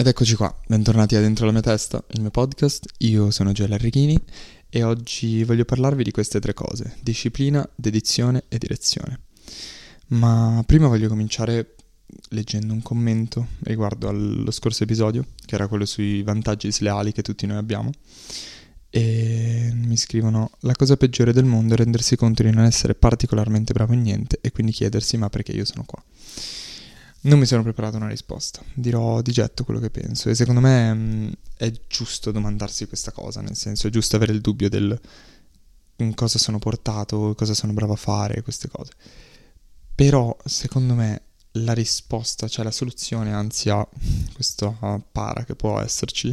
Ed eccoci qua, bentornati a Dentro la mia testa, il mio podcast. Io sono Gioele Arrighini e oggi voglio parlarvi di queste tre cose: disciplina, dedizione e direzione. Ma prima voglio cominciare leggendo un commento riguardo allo scorso episodio, che era quello sui vantaggi sleali che tutti noi abbiamo. E mi scrivono: La cosa peggiore del mondo è rendersi conto di non essere particolarmente bravo in niente e quindi chiedersi: Ma perché io sono qua? Non mi sono preparato una risposta, dirò di getto quello che penso e secondo me mh, mm, è giusto domandarsi questa cosa, nel senso è giusto avere il dubbio del in cosa sono portato, cosa sono bravo a fare, queste cose. Però secondo me la risposta, cioè la soluzione anzi a questo para che può esserci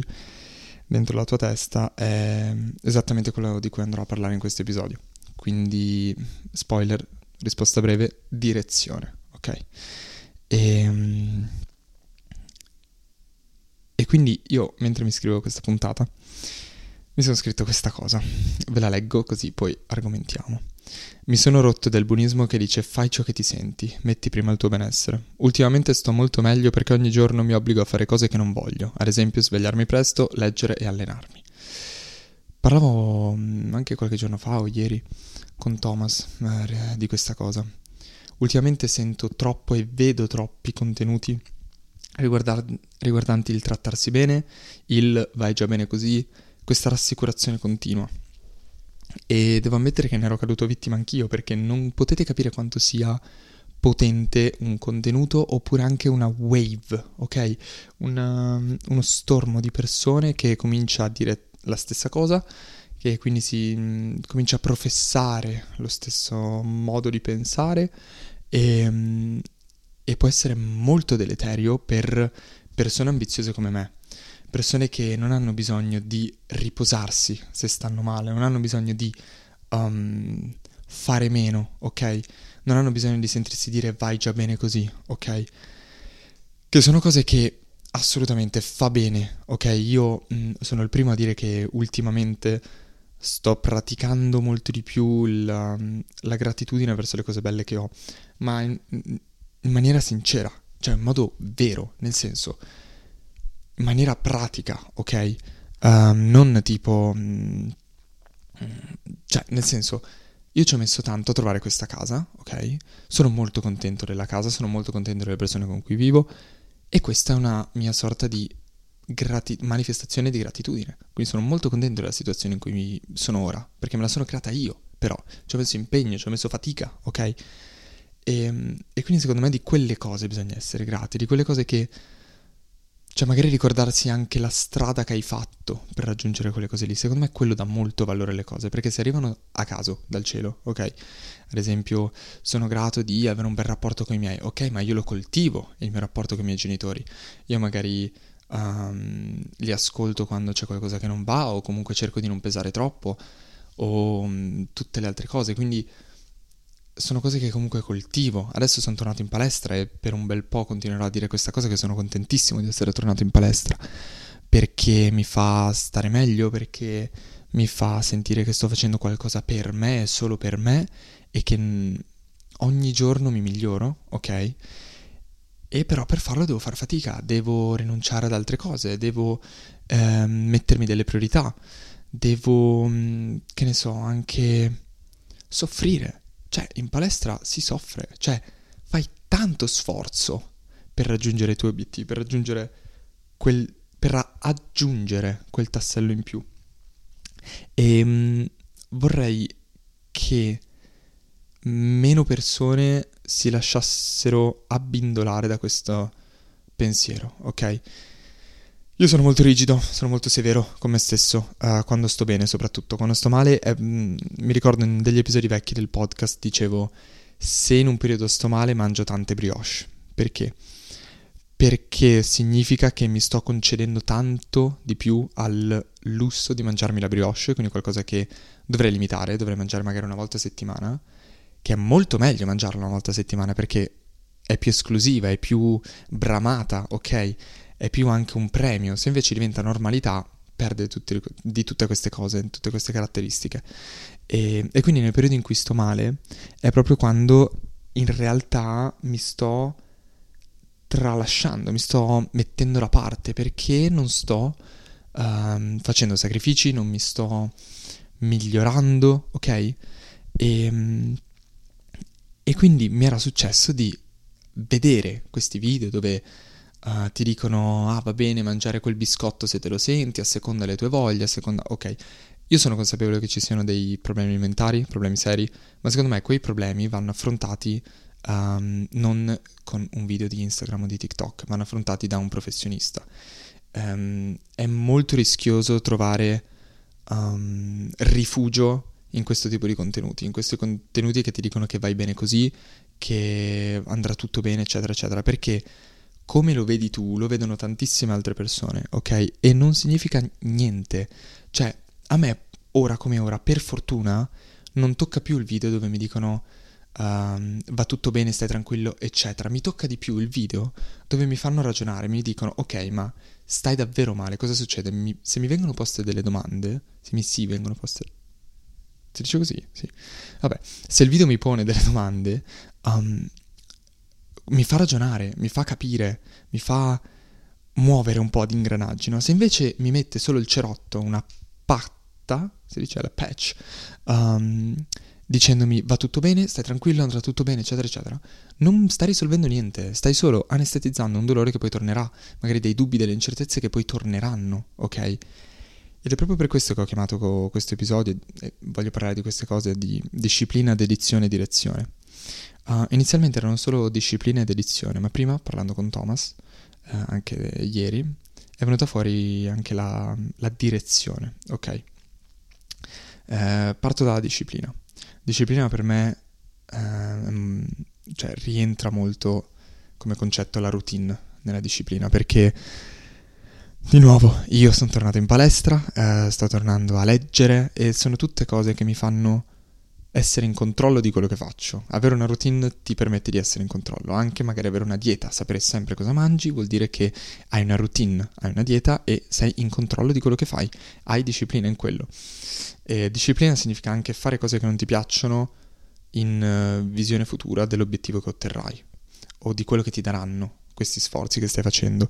dentro la tua testa è esattamente quello di cui andrò a parlare in questo episodio. Quindi, spoiler, risposta breve, direzione, ok? E, ehm, e quindi io, mentre mi scrivevo questa puntata, mi sono scritto questa cosa. Ve la leggo così poi argomentiamo. Mi sono rotto del buonismo che dice fai ciò che ti senti, metti prima il tuo benessere. Ultimamente sto molto meglio perché ogni giorno mi obbligo a fare cose che non voglio, ad esempio svegliarmi presto, leggere e allenarmi. Parlavo mm, anche qualche giorno fa o ieri con Thomas eh, di questa cosa. Ultimamente sento troppo e vedo troppi contenuti riguardanti il trattarsi bene, il vai già bene così, questa rassicurazione continua. E devo ammettere che ne ero caduto vittima anch'io perché non potete capire quanto sia potente un contenuto oppure anche una wave, ok? Una, uno stormo di persone che comincia a dire la stessa cosa, che quindi si mh, comincia a professare lo stesso modo di pensare e, mh, e può essere molto deleterio per persone ambiziose come me persone che non hanno bisogno di riposarsi se stanno male, non hanno bisogno di um, fare meno, ok? Non hanno bisogno di sentirsi dire vai già bene così, ok? Che sono cose che assolutamente fa bene, ok? Io mh, mm, sono il primo a dire che ultimamente sto praticando molto di più la, la gratitudine verso le cose belle che ho, ma in, in maniera sincera, cioè in modo vero, nel senso in maniera pratica, ok? Uh, non tipo... Mm, cioè, nel senso, io ci ho messo tanto a trovare questa casa, ok? Sono molto contento della casa, sono molto contento delle persone con cui vivo e questa è una mia sorta di grati- manifestazione di gratitudine. Quindi sono molto contento della situazione in cui sono ora, perché me la sono creata io, però ci ho messo impegno, ci ho messo fatica, ok? E, e quindi secondo me di quelle cose bisogna essere grati, di quelle cose che cioè, magari ricordarsi anche la strada che hai fatto per raggiungere quelle cose lì. Secondo me quello dà molto valore alle cose, perché se arrivano a caso dal cielo, ok? Ad esempio, sono grato di avere un bel rapporto con i miei, ok, ma io lo coltivo il mio rapporto con i miei genitori. Io magari um, li ascolto quando c'è qualcosa che non va, o comunque cerco di non pesare troppo, o um, tutte le altre cose. Quindi sono cose che comunque coltivo. Adesso sono tornato in palestra e per un bel po' continuerò a dire questa cosa che sono contentissimo di essere tornato in palestra perché mi fa stare meglio, perché mi fa sentire che sto facendo qualcosa per me, solo per me e che ogni giorno mi miglioro, ok? E però per farlo devo far fatica, devo rinunciare ad altre cose, devo eh, mettermi delle priorità, devo, che ne so, anche soffrire cioè, in palestra si soffre, cioè, fai tanto sforzo per raggiungere i tuoi obiettivi, per raggiungere quel, per aggiungere quel tassello in più. E ehm, mh, vorrei che meno persone si lasciassero abbindolare da questo pensiero, ok? Io sono molto rigido, sono molto severo con me stesso, uh, quando sto bene soprattutto, quando sto male, eh, mi ricordo in degli episodi vecchi del podcast dicevo se in un periodo sto male mangio tante brioche, perché? Perché significa che mi sto concedendo tanto di più al lusso di mangiarmi la brioche, quindi qualcosa che dovrei limitare, dovrei mangiare magari una volta a settimana, che è molto meglio mangiarla una volta a settimana perché è più esclusiva, è più bramata, ok? è più anche un premio, se invece diventa normalità perde tutti, di tutte queste cose, tutte queste caratteristiche. E, e, quindi nel periodo in cui sto male è proprio quando in realtà mi sto tralasciando, mi sto mettendo da parte perché non sto uh, facendo sacrifici, non mi sto migliorando, ok? E, ehm, e quindi mi era successo di vedere questi video dove uh, ti dicono ah va bene mangiare quel biscotto se te lo senti, a seconda delle tue voglie, a seconda... ok. Io sono consapevole che ci siano dei problemi alimentari, problemi seri, ma secondo me quei problemi vanno affrontati um, non con un video di Instagram o di TikTok, vanno affrontati da un professionista. Um, è molto rischioso trovare um, rifugio in questo tipo di contenuti, in questi contenuti che ti dicono che vai bene così, che andrà tutto bene, eccetera, eccetera, perché come lo vedi tu, lo vedono tantissime altre persone, ok? E non significa niente. Cioè, a me, ora come ora, per fortuna, non tocca più il video dove mi dicono uh, va tutto bene, stai tranquillo, eccetera. Mi tocca di più il video dove mi fanno ragionare, mi dicono ok, ma stai davvero male, cosa succede? Mi, se mi vengono poste delle domande, se mi sì vengono poste... Si dice così? Sì. Vabbè, se il video mi pone delle domande, um, mi fa ragionare, mi fa capire, mi fa muovere un po' di ingranaggi, no? Se invece mi mette solo il cerotto, una patta, si dice la patch, um, dicendomi va tutto bene, stai tranquillo, andrà tutto bene, eccetera, eccetera, non stai risolvendo niente, stai solo anestetizzando un dolore che poi tornerà, magari dei dubbi, delle incertezze che poi torneranno, ok? Ed è proprio per questo che ho chiamato questo episodio e voglio parlare di queste cose di disciplina, dedizione e direzione. Uh, inizialmente erano solo disciplina ed edizione, ma prima, parlando con Thomas, uh, anche ieri, è venuta fuori anche la, la direzione, ok? Uh, parto dalla disciplina. Disciplina per me ehm, cioè, rientra molto come concetto la routine nella disciplina, perché di nuovo io sono tornato in palestra, eh, sto tornando a leggere e sono tutte cose che mi fanno essere in controllo di quello che faccio. Avere una routine ti permette di essere in controllo, anche magari avere una dieta, sapere sempre cosa mangi vuol dire che hai una routine, hai una dieta e sei in controllo di quello che fai, hai disciplina in quello. E disciplina significa anche fare cose che non ti piacciono in uh, visione futura dell'obiettivo che otterrai o di quello che ti daranno questi sforzi che stai facendo.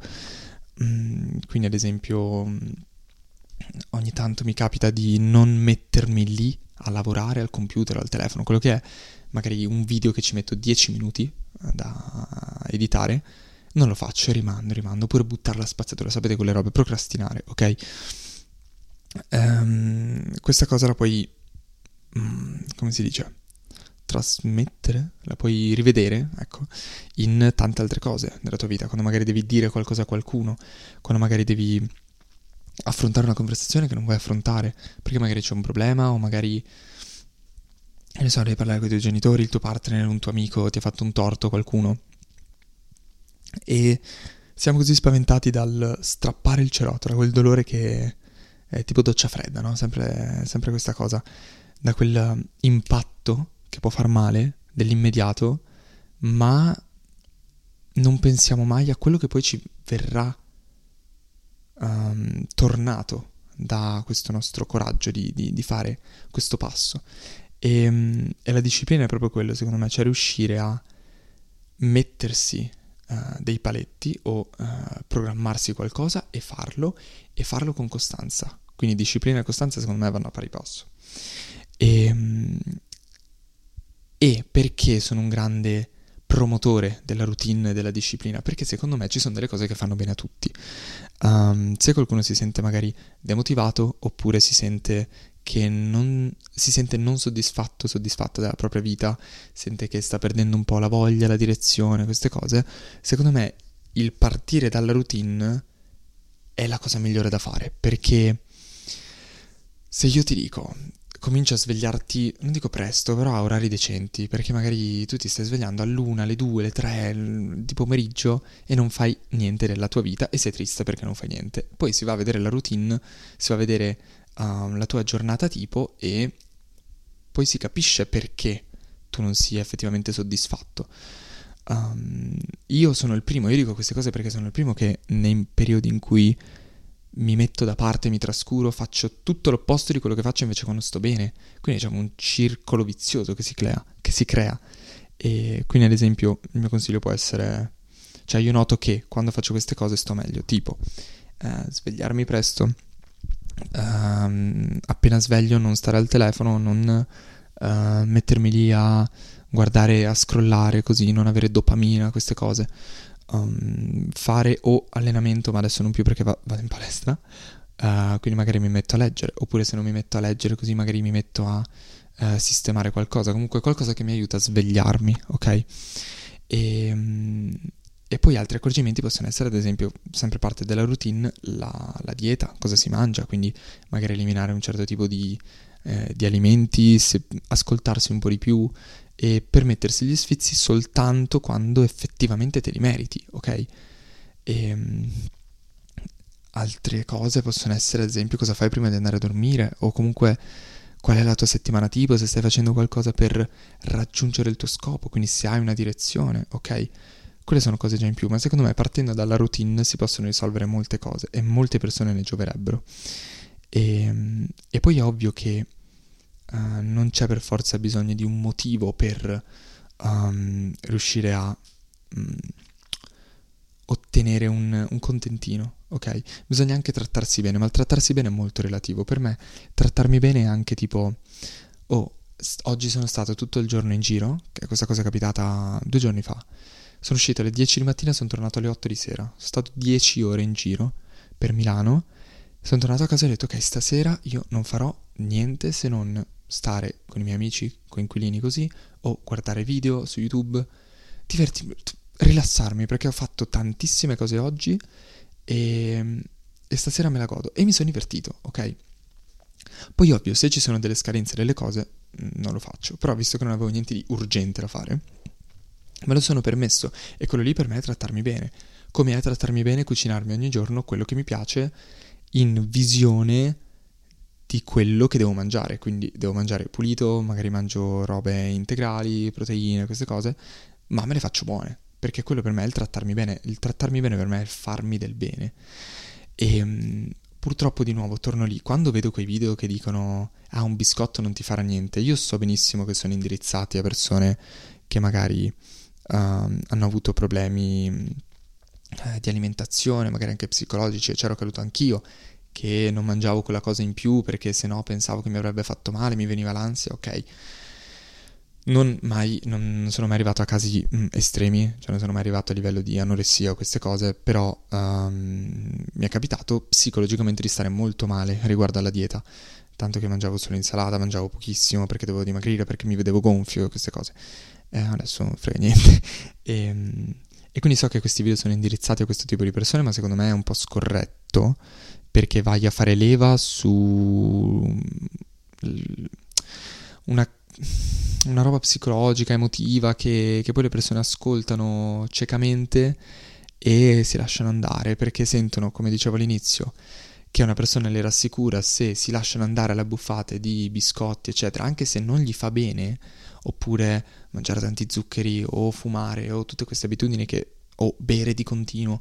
Mm, quindi ad esempio mm, ogni tanto mi capita di non mettermi lì a lavorare al computer al telefono, quello che è magari un video che ci metto 10 minuti eh, da editare, non lo faccio rimando, rimando, oppure buttare la spazzatura, sapete quelle robe, procrastinare, ok? Um, questa cosa la puoi, um, come si dice, trasmettere, la puoi rivedere, ecco, in tante altre cose nella tua vita, quando magari devi dire qualcosa a qualcuno, quando magari devi affrontare una conversazione che non vuoi affrontare perché magari c'è un problema o magari ne so, devi parlare con i tuoi genitori, il tuo partner, un tuo amico ti ha fatto un torto, qualcuno. E siamo così spaventati dal strappare il cerotto, da quel dolore che è tipo doccia fredda, no? Sempre, sempre questa cosa, da quel impatto che può far male, dell'immediato, ma non pensiamo mai a quello che poi ci verrà um, tornato da questo nostro coraggio di, di, di fare questo passo. E, um, e, la disciplina è proprio quello, secondo me, cioè riuscire a mettersi uh, dei paletti o uh, programmarsi qualcosa e farlo, e farlo con costanza. Quindi disciplina e costanza secondo me vanno a pari passo. E, um, e perché sono un grande promotore della routine e della disciplina, perché secondo me ci sono delle cose che fanno bene a tutti. Um, se qualcuno si sente magari demotivato oppure si sente che non si sente non soddisfatto, soddisfatta della propria vita, sente che sta perdendo un po' la voglia, la direzione, queste cose, secondo me il partire dalla routine è la cosa migliore da fare, perché se io ti dico cominci a svegliarti, non dico presto, però a orari decenti, perché magari tu ti stai svegliando all'una, alle due, alle tre di pomeriggio e non fai niente della tua vita e sei triste perché non fai niente. Poi si va a vedere la routine, si va a vedere uh, la tua giornata tipo e poi si capisce perché tu non sia effettivamente soddisfatto. Um, io sono il primo, io dico queste cose perché sono il primo che nei periodi in cui mi metto da parte, mi trascuro, faccio tutto l'opposto di quello che faccio invece quando sto bene. Quindi diciamo un circolo vizioso che si crea. Che si crea. E quindi ad esempio il mio consiglio può essere Cioè io noto che quando faccio queste cose sto meglio, tipo eh, svegliarmi presto, ehm, appena sveglio non stare al telefono, non eh, mettermi lì a guardare, a scrollare così, non avere dopamina, queste cose. Um, fare o allenamento, ma adesso non più perché va- vado in palestra, uh, quindi magari mi metto a leggere, oppure se non mi metto a leggere così magari mi metto a uh, sistemare qualcosa, comunque qualcosa che mi aiuta a svegliarmi, ok? E, um, e poi altri accorgimenti possono essere, ad esempio, sempre parte della routine, la, la dieta, cosa si mangia, quindi magari eliminare un certo tipo di, eh, di alimenti, se, ascoltarsi un po' di più e permettersi gli sfizi soltanto quando effettivamente te li meriti, ok? E, um, altre cose possono essere, ad esempio, cosa fai prima di andare a dormire o comunque qual è la tua settimana tipo, se stai facendo qualcosa per raggiungere il tuo scopo, quindi se hai una direzione, ok? Quelle sono cose già in più, ma secondo me partendo dalla routine si possono risolvere molte cose e molte persone ne gioverebbero. E, ehm, e poi è ovvio che uh, non c'è per forza bisogno di un motivo per um, riuscire a um, ottenere un, un, contentino, ok? Bisogna anche trattarsi bene, ma il trattarsi bene è molto relativo. Per me trattarmi bene è anche tipo, oh, oggi sono stato tutto il giorno in giro, che questa cosa è capitata due giorni fa sono uscito alle 10 di mattina sono tornato alle 8 di sera. Sono stato 10 ore in giro per Milano. Sono tornato a casa e ho detto ok, stasera io non farò niente se non stare con i miei amici, coinquilini così, o guardare video su YouTube, divertirmi, rilassarmi perché ho fatto tantissime cose oggi e, e stasera me la godo e mi sono divertito, ok? Poi ovvio, se ci sono delle scadenze delle cose, non lo faccio, però visto che non avevo niente di urgente da fare, Me lo sono permesso e quello lì per me è trattarmi bene. Come è trattarmi bene cucinarmi ogni giorno quello che mi piace in visione di quello che devo mangiare. Quindi devo mangiare pulito, magari mangio robe integrali, proteine, queste cose, ma me le faccio buone. Perché quello per me è il trattarmi bene. Il trattarmi bene per me è il farmi del bene. E um, purtroppo di nuovo torno lì. Quando vedo quei video che dicono ah un biscotto non ti farà niente, io so benissimo che sono indirizzati a persone che magari uh, hanno avuto problemi uh, di alimentazione, magari anche psicologici, e c'ero caduto anch'io, che non mangiavo quella cosa in più perché se no pensavo che mi avrebbe fatto male, mi veniva l'ansia, ok. Non, mai, non sono mai arrivato a casi mm, estremi, cioè non sono mai arrivato a livello di anoressia o queste cose, però um, mi è capitato psicologicamente di stare molto male riguardo alla dieta, tanto che mangiavo solo insalata, mangiavo pochissimo perché dovevo dimagrire, perché mi vedevo gonfio queste cose eh, adesso non frega niente. e, ehm, e quindi so che questi video sono indirizzati a questo tipo di persone, ma secondo me è un po' scorretto perché vai a fare leva su una, una roba psicologica, emotiva, che, che poi le persone ascoltano ciecamente e si lasciano andare perché sentono, come dicevo all'inizio, che una persona le rassicura se si lasciano andare alle buffate di biscotti, eccetera, anche se non gli fa bene, oppure mangiare tanti zuccheri o fumare o tutte queste abitudini che o bere di continuo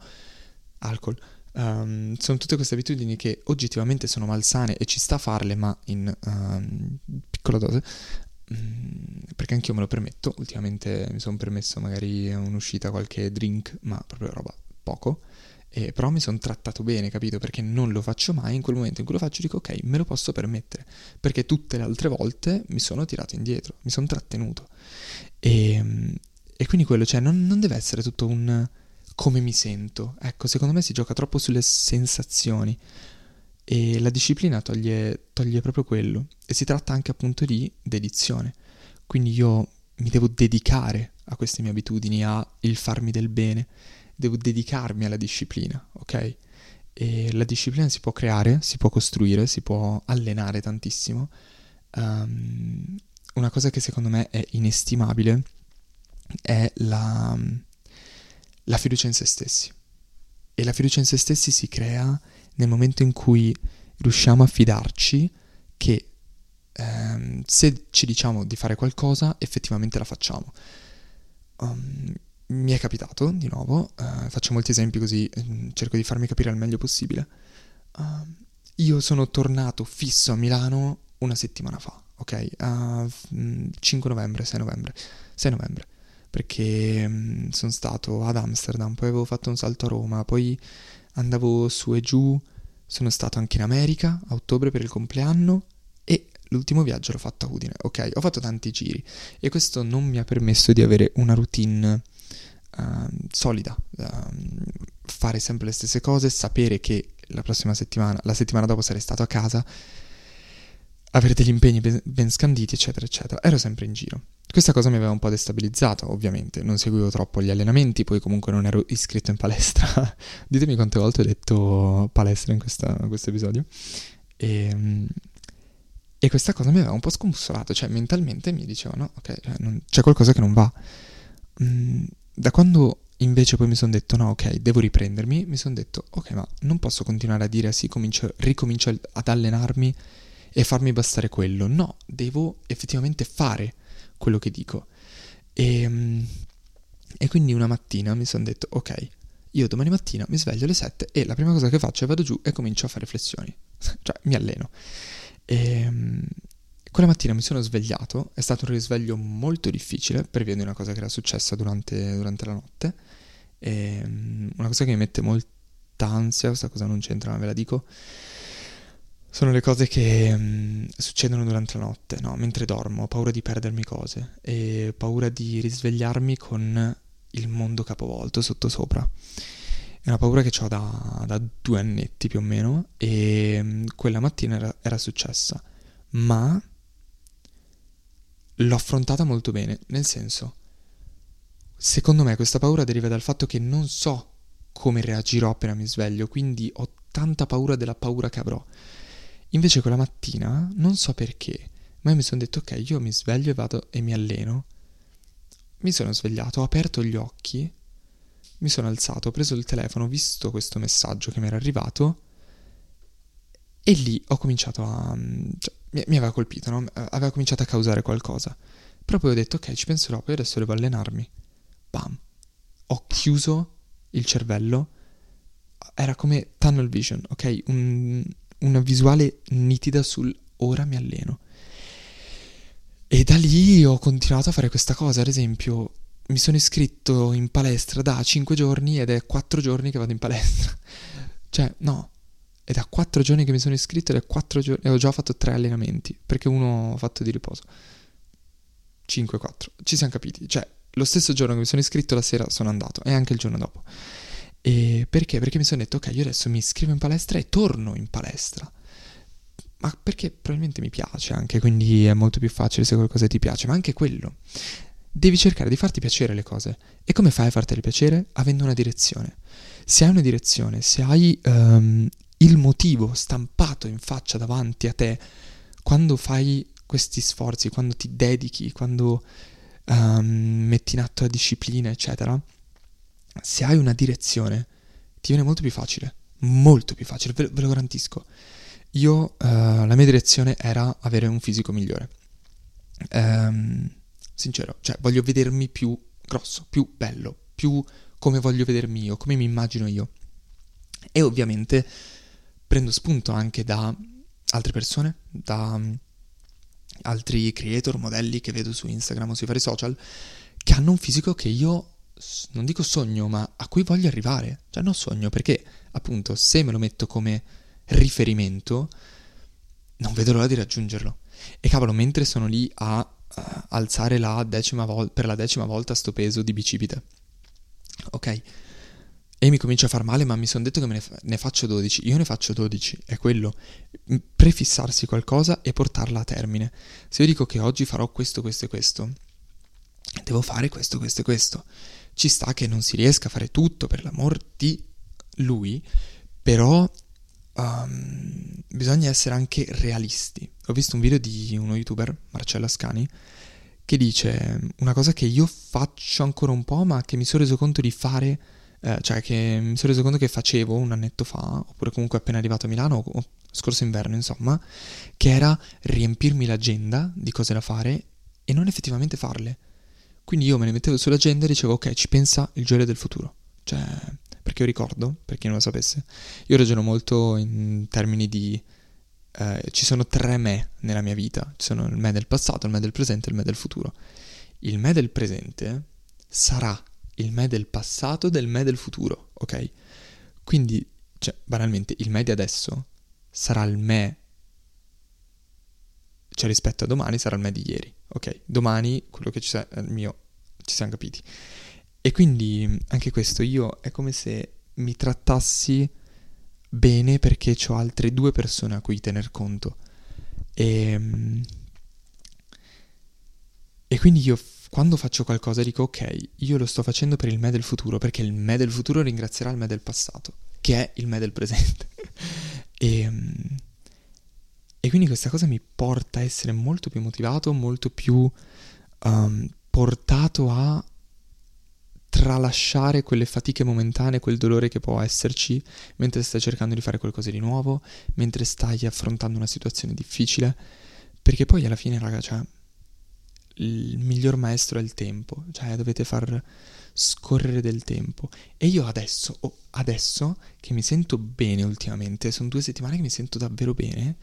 alcol. Um, sono tutte queste abitudini che oggettivamente sono malsane e ci sta a farle, ma in um, piccola dose. Um, perché anch'io me lo permetto. Ultimamente mi sono permesso magari un'uscita, qualche drink, ma proprio roba poco. E però mi sono trattato bene, capito? Perché non lo faccio mai, in quel momento in cui lo faccio dico ok, me lo posso permettere, perché tutte le altre volte mi sono tirato indietro, mi sono trattenuto. E, ehm, e quindi quello, cioè, non, non, deve essere tutto un come mi sento. Ecco, secondo me si gioca troppo sulle sensazioni e la disciplina toglie, toglie proprio quello. E si tratta anche appunto di dedizione. Quindi io mi devo dedicare a queste mie abitudini, a il farmi del bene devo dedicarmi alla disciplina, ok? E la disciplina si può creare, si può costruire, si può allenare tantissimo. Um, una cosa che secondo me è inestimabile è la, la fiducia in se stessi. E la fiducia in se stessi si crea nel momento in cui riusciamo a fidarci che ehm, se ci diciamo di fare qualcosa, effettivamente la facciamo. Um, mi è capitato di nuovo, uh, faccio molti esempi così um, cerco di farmi capire al meglio possibile. Uh, io sono tornato fisso a Milano una settimana fa, ok? Uh, 5 novembre, 6 novembre, 6 novembre. Perché sono stato ad Amsterdam, poi avevo fatto un salto a Roma, poi andavo su e giù, sono stato anche in America a ottobre per il compleanno e l'ultimo viaggio l'ho fatto a Udine. Ok, ho fatto tanti giri e questo non mi ha permesso di avere una routine uh, solida, uh, fare sempre le stesse cose, sapere che la prossima settimana, la settimana dopo sarei stato a casa, avere degli impegni ben, scanditi, eccetera, eccetera. Ero sempre in giro. Questa cosa mi aveva un po' destabilizzato, ovviamente, non seguivo troppo gli allenamenti, poi comunque non ero iscritto in palestra. Ditemi quante volte ho detto palestra in, questa, questo episodio. E, ehm, e, questa cosa mi aveva un po' scombusolato, cioè mentalmente mi diceva no, ok, cioè, non, c'è qualcosa che non va. Mm, da quando invece poi mi sono detto no, ok, devo riprendermi, mi sono detto ok, ma non posso continuare a dire sì, comincio, ricomincio ad allenarmi e farmi bastare quello. No, devo effettivamente fare quello che dico. E, ehm, e quindi una mattina mi sono detto ok, io domani mattina mi sveglio alle 7 e la prima cosa che faccio è vado giù e comincio a fare flessioni. cioè, mi alleno. E, ehm, quella mattina mi sono svegliato, è stato un risveglio molto difficile per via di una cosa che era successa durante, durante la notte, e, um, una cosa che mi mette molta ansia, questa cosa non c'entra ma ve la dico, sono le cose che um, succedono durante la notte, no? mentre dormo, ho paura di perdermi cose e paura di risvegliarmi con il mondo capovolto sottosopra. È una paura che ho da, da, due annetti più o meno e um, quella mattina era, era successa, ma l'ho affrontata molto bene, nel senso, secondo me questa paura deriva dal fatto che non so come reagirò appena mi sveglio, quindi ho tanta paura della paura che avrò. Invece quella mattina, non so perché, ma io mi sono detto ok, io mi sveglio e vado e mi alleno. Mi sono svegliato, ho aperto gli occhi, mi sono alzato, ho preso il telefono, ho visto questo messaggio che mi era arrivato e lì ho cominciato a... Cioè, mi, mi, aveva colpito, no? aveva cominciato a causare qualcosa. Però poi ho detto, ok, ci penserò, poi adesso devo allenarmi. Bam. Ho chiuso il cervello. Era come tunnel vision, ok? Un, una visuale nitida sul ora mi alleno. E da lì ho continuato a fare questa cosa. Ad esempio, mi sono iscritto in palestra da 5 giorni ed è 4 giorni che vado in palestra. cioè, no, è da 4 giorni che mi sono iscritto ed è 4 giorni e ho già fatto 3 allenamenti, perché uno ho fatto di riposo. 5, 4. Ci siamo capiti. Cioè, lo stesso giorno che mi sono iscritto la sera sono andato e anche il giorno dopo. E perché? Perché mi sono detto, ok, io adesso mi iscrivo in palestra e torno in palestra. Ma perché probabilmente mi piace anche, quindi è molto più facile se qualcosa ti piace, ma anche quello. Devi cercare di farti piacere le cose. E come fai a fartele piacere? Avendo una direzione. Se hai una direzione, se hai um, il motivo stampato in faccia davanti a te quando fai questi sforzi, quando ti dedichi, quando um, metti in atto la disciplina, eccetera, se hai una direzione, ti viene molto più facile, molto più facile, ve, ve lo garantisco. Io, uh, la mia direzione era avere un fisico migliore. Um, sincero, cioè voglio vedermi più grosso, più bello, più come voglio vedermi io, come mi immagino io. E ovviamente prendo spunto anche da altre persone, da um, altri creator, modelli che vedo su Instagram o sui vari social, che hanno un fisico che io non dico sogno, ma a cui voglio arrivare. Cioè non sogno perché, appunto, se me lo metto come riferimento, non vedo l'ora di raggiungerlo. E cavolo, mentre sono lì a uh, alzare la decima vol- per la decima volta sto peso di bicipite. Ok, e mi comincia a far male, ma mi sono detto che ne, fa- ne, faccio 12. Io ne faccio 12, è quello. Prefissarsi qualcosa e portarla a termine. Se io dico che oggi farò questo, questo e questo, devo fare questo, questo e questo. Ci sta che non si riesca a fare tutto per l'amor di lui, però um, bisogna essere anche realisti. Ho visto un video di uno youtuber, Marcello Ascani, che dice una cosa che io faccio ancora un po', ma che mi sono reso conto di fare eh, cioè che mi sono reso conto che facevo un annetto fa, oppure comunque appena arrivato a Milano, o scorso inverno insomma, che era riempirmi l'agenda di cose da fare e non effettivamente farle. Quindi io me ne mettevo sull'agenda e dicevo ok, ci pensa il Gioele del futuro. Cioè, perché io ricordo, per chi non lo sapesse, io ragiono molto in termini di... Eh, ci sono tre me nella mia vita, ci sono il me del passato, il me del presente e il me del futuro. Il me del presente sarà il me del passato del me del futuro, ok? Quindi, cioè, banalmente, il me di adesso sarà il me, cioè rispetto a domani sarà il me di ieri, ok? Domani, quello che ci sarà, il mio, ci siamo capiti. E quindi, anche questo, io è come se mi trattassi bene perché ho altre due persone a cui tener conto. E, ehm, e quindi io quando faccio qualcosa dico ok, io lo sto facendo per il me del futuro, perché il me del futuro ringrazierà il me del passato, che è il me del presente. e, ehm, e, quindi questa cosa mi porta a essere molto più motivato, molto più um, portato a tralasciare quelle fatiche momentanee, quel dolore che può esserci mentre stai cercando di fare qualcosa di nuovo, mentre stai affrontando una situazione difficile, perché poi alla fine, raga, cioè, il miglior maestro è il tempo, cioè dovete far scorrere del tempo. E io adesso, oh, adesso che mi sento bene ultimamente, sono due settimane che mi sento davvero bene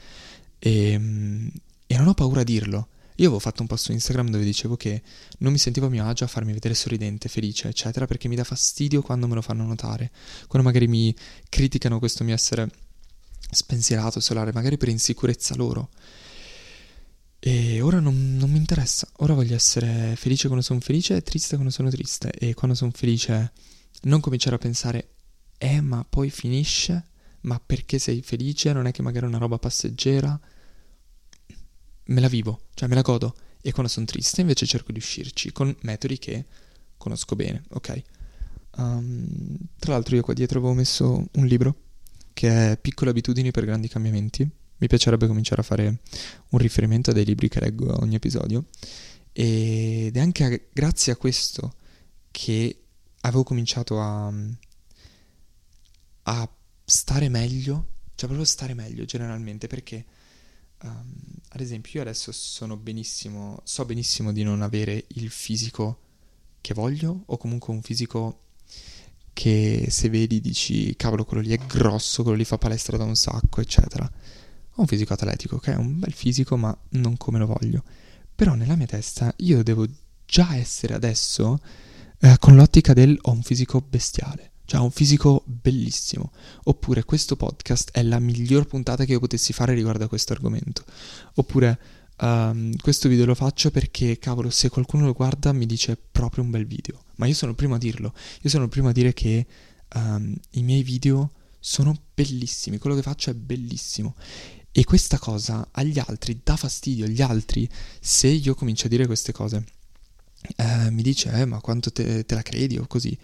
e, ehm, e non ho paura a dirlo io avevo fatto un post su Instagram dove dicevo che non mi sentivo a mio agio a farmi vedere sorridente, felice, eccetera, perché mi dà fastidio quando me lo fanno notare. Quando magari mi criticano questo mio essere spensierato, solare, magari per insicurezza loro. E ora non, non mi interessa. Ora voglio essere felice quando sono felice e triste quando sono triste. E quando sono felice non cominciare a pensare, eh, ma poi finisce? Ma perché sei felice? Non è che magari è una roba passeggera? Me la vivo, cioè me la godo. E quando sono triste invece cerco di uscirci con metodi che conosco bene, ok? Um, tra l'altro io qua dietro avevo messo un libro che è Piccole abitudini per grandi cambiamenti. Mi piacerebbe cominciare a fare un riferimento a dei libri che leggo a ogni episodio. Ed è anche grazie a questo che avevo cominciato a, a stare meglio, cioè proprio stare meglio generalmente, perché Um, ad esempio, io adesso sono benissimo, so benissimo di non avere il fisico che voglio, o comunque un fisico che se vedi dici, cavolo, quello lì è grosso, quello lì fa palestra da un sacco, eccetera. Ho un fisico atletico, è un bel fisico, ma non come lo voglio. Però nella mia testa io devo già essere adesso eh, con l'ottica del ho un fisico bestiale cioè ha un fisico bellissimo. Oppure questo podcast è la miglior puntata che io potessi fare riguardo a questo argomento. Oppure um, questo video lo faccio perché, cavolo, se qualcuno lo guarda mi dice proprio un bel video. Ma io sono il primo a dirlo. Io sono il primo a dire che um, i miei video sono bellissimi. Quello che faccio è bellissimo. E questa cosa agli altri dà fastidio. Agli altri, se io comincio a dire queste cose, eh, mi dice, eh, ma quanto te, te la credi o così.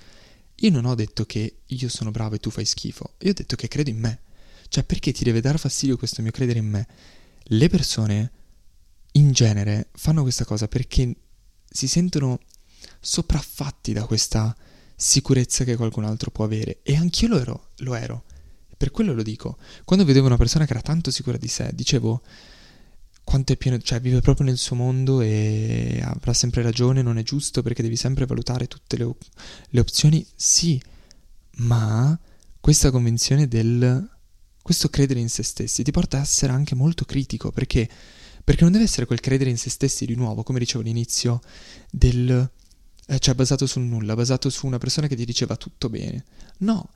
Io non ho detto che io sono bravo e tu fai schifo, io ho detto che credo in me. Cioè, perché ti deve dar fastidio questo mio credere in me? Le persone, in genere, fanno questa cosa perché si sentono sopraffatti da questa sicurezza che qualcun altro può avere. E anch'io lo ero, lo ero. Per quello lo dico. Quando vedevo una persona che era tanto sicura di sé, dicevo quanto è pieno, cioè vive proprio nel suo mondo e avrà sempre ragione, non è giusto perché devi sempre valutare tutte le, le opzioni. Sì, ma questa convinzione del questo credere in se stessi ti porta a essere anche molto critico perché perché non deve essere quel credere in se stessi di nuovo, come dicevo all'inizio, del eh, cioè basato sul nulla, basato su una persona che ti diceva tutto bene. No,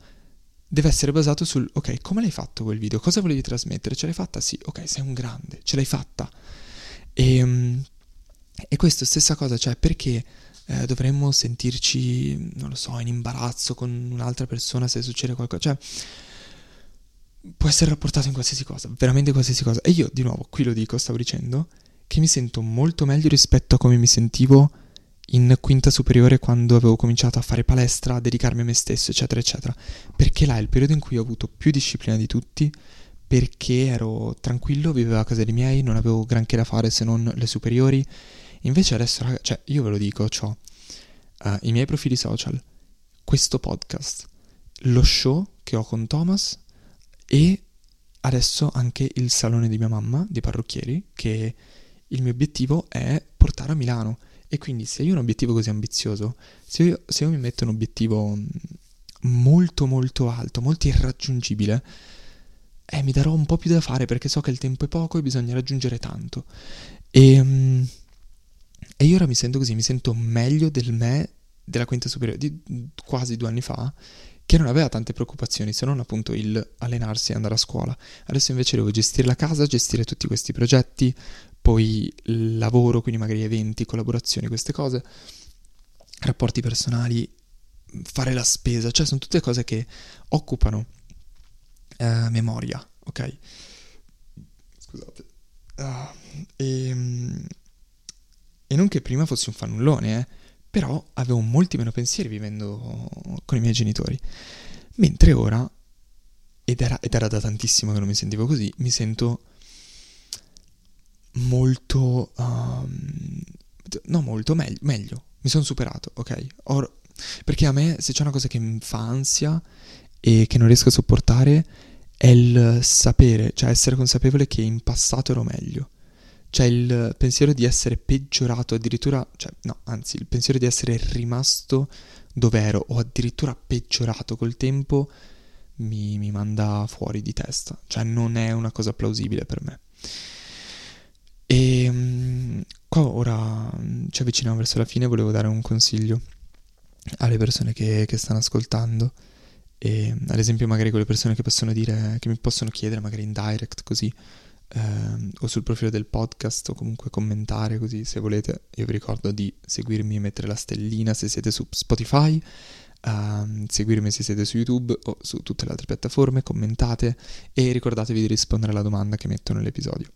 deve essere basato sul ok, come l'hai fatto quel video? Cosa volevi trasmettere? Ce l'hai fatta? Sì, ok, sei un grande, ce l'hai fatta. E, ehm, e questo stessa cosa, cioè perché eh, dovremmo sentirci, non lo so, in imbarazzo con un'altra persona se succede qualcosa? Cioè, può essere rapportato in qualsiasi cosa, veramente qualsiasi cosa. E io, di nuovo, qui lo dico, stavo dicendo, che mi sento molto meglio rispetto a come mi sentivo in quinta superiore quando avevo cominciato a fare palestra, a dedicarmi a me stesso, eccetera, eccetera. Perché là è il periodo in cui ho avuto più disciplina di tutti, perché ero tranquillo, vivevo a casa dei miei, non avevo granché da fare se non le superiori. Invece adesso, raga, cioè, io ve lo dico, ho uh, i miei profili social, questo podcast, lo show che ho con Thomas e adesso anche il salone di mia mamma, di parrucchieri, che il mio obiettivo è portare a Milano e quindi se io ho un obiettivo così ambizioso, se io, se io mi metto un obiettivo mm, molto molto alto, molto irraggiungibile, eh, mi darò un po' più da fare perché so che il tempo è poco e bisogna raggiungere tanto. E, um, e io ora mi sento così, mi sento meglio del me della quinta superiore, di quasi due anni fa, che non aveva tante preoccupazioni se non appunto il allenarsi e andare a scuola. Adesso invece devo gestire la casa, gestire tutti questi progetti, poi il lavoro, quindi magari eventi, collaborazioni, queste cose, rapporti personali, fare la spesa, cioè sono tutte cose che occupano eh, memoria, ok? Scusate. Uh, e, e non che prima fossi un fannullone, eh però avevo molti meno pensieri vivendo con i miei genitori. Mentre ora, ed era, ed era da tantissimo che non mi sentivo così, mi sento molto... Um, no, molto meglio, meglio. Mi sono superato, ok? Or, perché a me, se c'è una cosa che mi fa ansia e che non riesco a sopportare, è il sapere, cioè essere consapevole che in passato ero meglio. C'è il pensiero di essere peggiorato, addirittura, cioè no, anzi, il pensiero di essere rimasto dove ero o addirittura peggiorato col tempo mi, mi manda fuori di testa. Cioè non è una cosa plausibile per me. E um, qua ora mm, ci avviciniamo verso la fine, volevo dare un consiglio alle persone che, che stanno ascoltando. E, ad esempio magari quelle persone che possono dire, che mi possono chiedere magari in direct così eh, o sul profilo del podcast o comunque commentare così se volete. Io vi ricordo di seguirmi e mettere la stellina se siete su Spotify, uh, seguirmi se siete su YouTube o su tutte le altre piattaforme, commentate e ricordatevi di rispondere alla domanda che metto nell'episodio.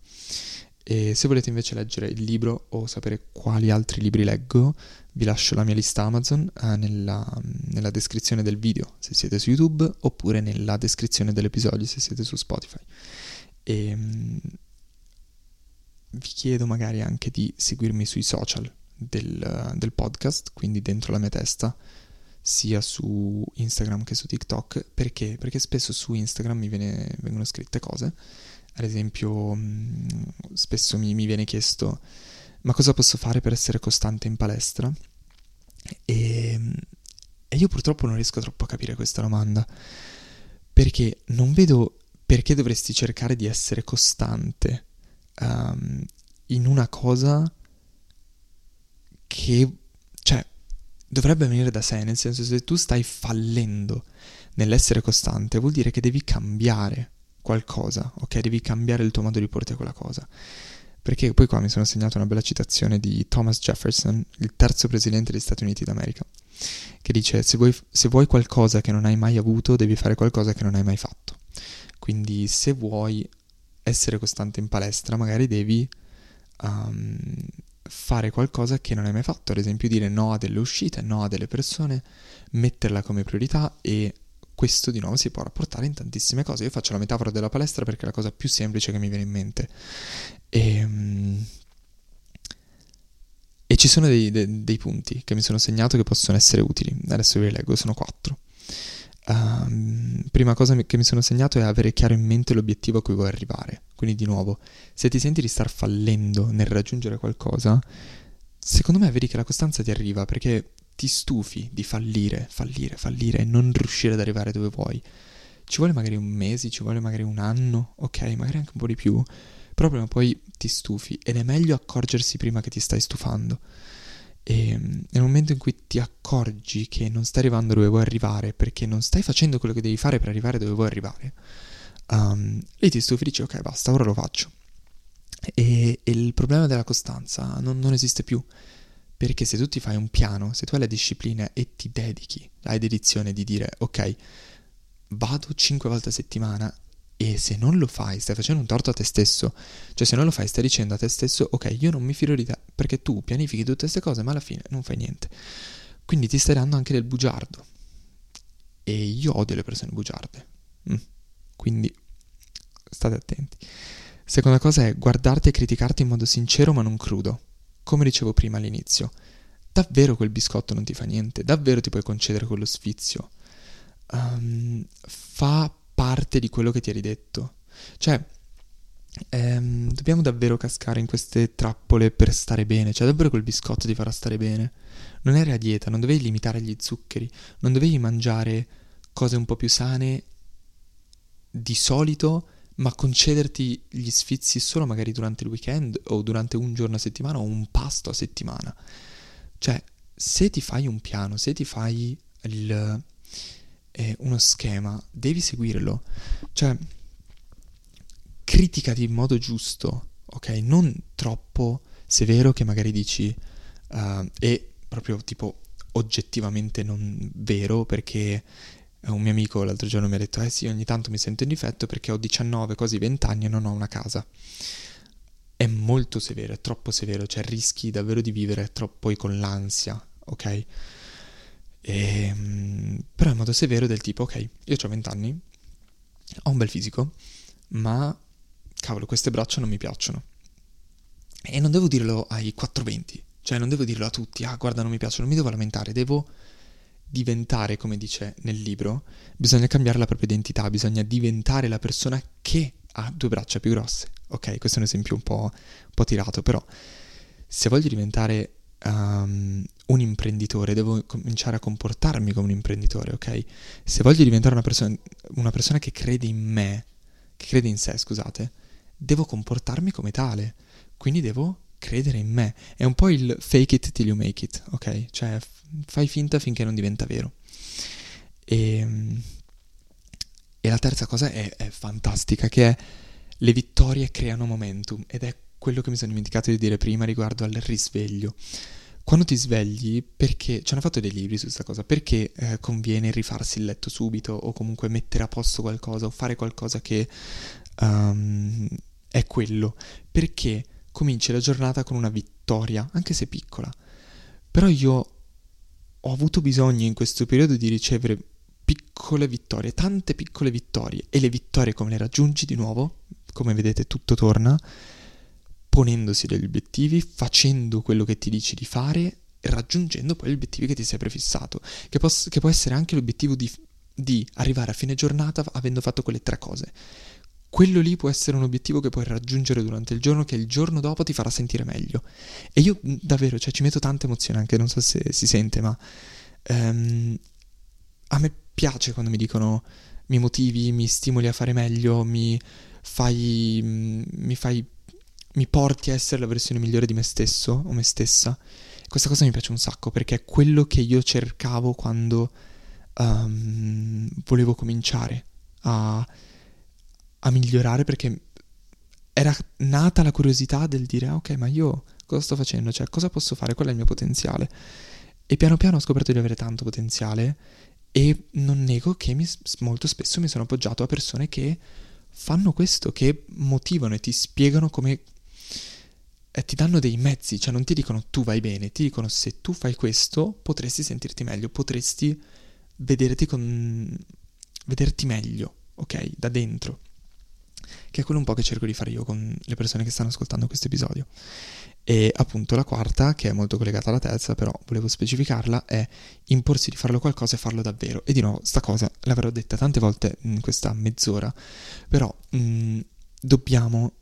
E se volete invece leggere il libro o sapere quali altri libri leggo, vi lascio la mia lista Amazon eh, nella, nella, descrizione del video se siete su YouTube oppure nella descrizione dell'episodio se siete su Spotify. E um, vi chiedo magari anche di seguirmi sui social del, del, podcast, quindi dentro la mia testa, sia su Instagram che su TikTok. Perché? Perché spesso su Instagram mi viene, vengono scritte cose. Ad esempio, um, spesso mi, mi viene chiesto: ma cosa posso fare per essere costante in palestra? E, e io purtroppo non riesco troppo a capire questa domanda. Perché non vedo perché dovresti cercare di essere costante um, in una cosa che, cioè, dovrebbe venire da sé, nel senso se tu stai fallendo nell'essere costante, vuol dire che devi cambiare qualcosa, ok? Devi cambiare il tuo modo di porti a quella cosa. Perché poi qua mi sono segnato una bella citazione di Thomas Jefferson, il terzo presidente degli Stati Uniti d'America, che dice se vuoi, se vuoi qualcosa che non hai mai avuto, devi fare qualcosa che non hai mai fatto. Quindi se vuoi essere costante in palestra, magari devi um, fare qualcosa che non hai mai fatto, ad esempio dire no a delle uscite, no a delle persone, metterla come priorità e questo di nuovo si può rapportare in tantissime cose. Io faccio la metafora della palestra perché è la cosa più semplice che mi viene in mente. E, um, e ci sono dei, dei, dei, punti che mi sono segnato che possono essere utili. Adesso vi leggo, sono quattro. Um, prima cosa che mi sono segnato è avere chiaro in mente l'obiettivo a cui vuoi arrivare. Quindi, di nuovo, se ti senti di star fallendo nel raggiungere qualcosa, secondo me vedi che la costanza ti arriva perché ti stufi di fallire, fallire, fallire e non riuscire ad arrivare dove vuoi. Ci vuole magari un mese, ci vuole magari un anno, ok, magari anche un po' di più, però prima o poi ti stufi ed è meglio accorgersi prima che ti stai stufando. E nel momento in cui ti accorgi che non stai arrivando dove vuoi arrivare perché non stai facendo quello che devi fare per arrivare dove vuoi arrivare, um, lì ti stufi e dici ok basta, ora lo faccio. E, e il problema della costanza non, non, esiste più. Perché se tu ti fai un piano, se tu hai la disciplina e ti dedichi, hai dedizione di dire ok, vado 5 volte a settimana e se non lo fai, stai facendo un torto a te stesso. Cioè, se non lo fai, stai dicendo a te stesso, ok, io non mi fido di te, perché tu pianifichi tutte queste cose, ma alla fine non fai niente. Quindi ti stai dando anche del bugiardo. E io odio le persone bugiarde. Mm. Quindi state attenti. Seconda cosa è guardarti e criticarti in modo sincero ma non crudo. Come dicevo prima all'inizio, davvero quel biscotto non ti fa niente, davvero ti puoi concedere quello sfizio. Um, fa parte di quello che ti eri detto. Cioè, ehm, dobbiamo davvero cascare in queste trappole per stare bene. Cioè, davvero quel biscotto ti farà stare bene. Non eri a dieta, non dovevi limitare gli zuccheri, non dovevi mangiare cose un po' più sane di solito, ma concederti gli sfizi solo magari durante il weekend o durante un giorno a settimana o un pasto a settimana. Cioè, se ti fai un piano, se ti fai il, eh, uno schema, devi seguirlo. Cioè, criticati in modo giusto, ok? Non troppo severo che magari dici uh, è proprio tipo oggettivamente non vero perché un mio amico l'altro giorno mi ha detto eh sì ogni tanto mi sento in difetto perché ho 19 quasi 20 anni e non ho una casa è molto severo, è troppo severo, cioè rischi davvero di vivere troppo poi con l'ansia, ok? E, ehm, però in modo severo del tipo, ok, io ho 20 anni, ho un bel fisico, ma cavolo, queste braccia non mi piacciono. E non devo dirlo ai 420, cioè non devo dirlo a tutti, ah guarda non mi piacciono, non mi devo lamentare, devo diventare, come dice nel libro, bisogna cambiare la propria identità, bisogna diventare la persona che ha due braccia più grosse. Ok, questo è un esempio un po', un po tirato, però se voglio diventare um, un imprenditore, devo cominciare a comportarmi come un imprenditore, ok? Se voglio diventare una persona, una persona che crede in me, che crede in sé, scusate, devo comportarmi come tale. Quindi devo credere in me. È un po' il fake it till you make it, ok? Cioè fai finta finché non diventa vero. E, ehm, e la terza cosa è, è fantastica, che è le vittorie creano momentum ed è quello che mi sono dimenticato di dire prima riguardo al risveglio. Quando ti svegli, perché ci hanno fatto dei libri su questa cosa, perché eh, conviene rifarsi il letto subito o comunque mettere a posto qualcosa o fare qualcosa che um, è quello? Perché cominci la giornata con una vittoria, anche se piccola. Però io ho avuto bisogno in questo periodo di ricevere piccole vittorie, tante piccole vittorie e le vittorie come le raggiungi di nuovo, come vedete tutto torna, ponendosi degli obiettivi, facendo quello che ti dici di fare raggiungendo poi gli obiettivi che ti sei prefissato, che, poss- che può essere anche l'obiettivo di, di arrivare a fine giornata avendo fatto quelle tre cose. Quello lì può essere un obiettivo che puoi raggiungere durante il giorno, che il giorno dopo ti farà sentire meglio. E io davvero, cioè, ci metto tanta emozione, anche non so se si sente, ma um, a me piace quando mi dicono mi motivi, mi stimoli a fare meglio, mi fai, mi fai, mi porti a essere la versione migliore di me stesso o me stessa. Questa cosa mi piace un sacco perché è quello che io cercavo quando um, volevo cominciare a, a migliorare perché era nata la curiosità del dire ah, ok ma io cosa sto facendo, cioè cosa posso fare, qual è il mio potenziale. E piano piano ho scoperto di avere tanto potenziale e non nego che mi, molto spesso mi sono appoggiato a persone che fanno questo, che motivano e ti spiegano come... E ti danno dei mezzi, cioè non ti dicono tu vai bene, ti dicono se tu fai questo potresti sentirti meglio, potresti vederti, con... vederti meglio, ok? Da dentro. Che è quello un po' che cerco di fare io con le persone che stanno ascoltando questo episodio. E appunto la quarta, che è molto collegata alla terza, però volevo specificarla, è imporsi di farlo qualcosa e farlo davvero. E di nuovo, sta cosa l'avrò detta tante volte in questa mezz'ora, però mh, mm, dobbiamo,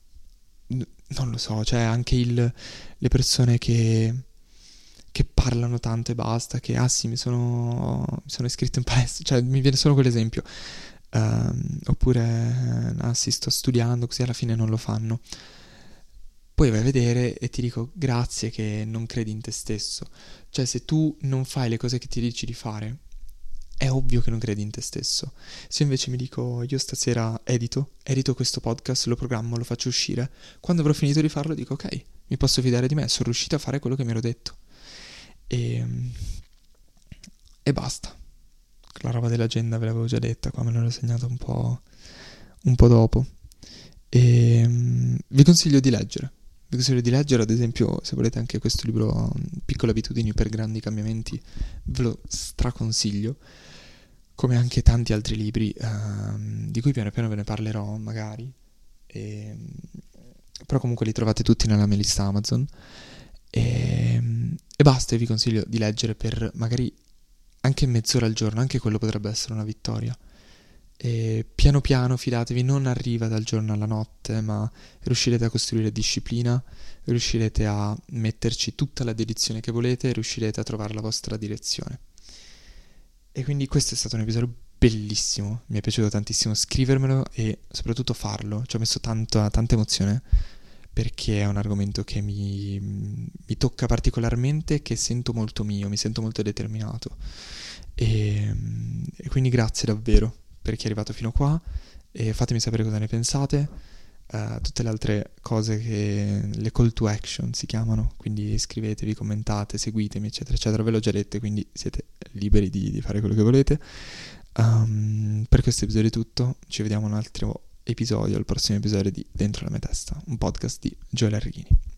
non lo so, cioè anche il, le persone che, che parlano tanto e basta, che ah sì, mi sono, mi sono iscritto in palestra, cioè mi viene solo quell'esempio. Uh, oppure ah sì, sto studiando, così alla fine non lo fanno poi vai a vedere e ti dico grazie che non credi in te stesso. Cioè se tu non fai le cose che ti dici di fare, è ovvio che non credi in te stesso. Se invece mi dico io stasera edito, edito questo podcast, lo programmo, lo faccio uscire, quando avrò finito di farlo dico ok, mi posso fidare di me, sono riuscito a fare quello che mi ero detto. E, e basta. La roba dell'agenda ve l'avevo già detta, qua me l'ho segnato un po', un po' dopo. E vi consiglio di leggere vi consiglio di leggere, ad esempio, se volete anche questo libro, Piccole abitudini per grandi cambiamenti, ve lo straconsiglio, come anche tanti altri libri, uh, di cui piano piano ve ne parlerò magari, e, ehm, però comunque li trovate tutti nella mia lista Amazon. E, ehm, e basta, vi consiglio di leggere per magari anche mezz'ora al giorno, anche quello potrebbe essere una vittoria. E piano piano, fidatevi, non arriva dal giorno alla notte, ma riuscirete a costruire disciplina, riuscirete a metterci tutta la dedizione che volete riuscirete a trovare la vostra direzione. E quindi questo è stato un episodio bellissimo, mi è piaciuto tantissimo scrivermelo e soprattutto farlo, ci ho messo tanto, tanta emozione perché è un argomento che mi, mi tocca particolarmente, che sento molto mio, mi sento molto determinato. E, e quindi grazie davvero per chi è arrivato fino qua e fatemi sapere cosa ne pensate. Uh, tutte le altre cose che le call to action si chiamano, quindi iscrivetevi, commentate, seguitemi, eccetera, eccetera. Ve l'ho già detto, quindi siete liberi di, di fare quello che volete. Um, per questo episodio è tutto, ci vediamo un altro episodio, al prossimo episodio di Dentro la mia testa, un podcast di Joel Arrighini.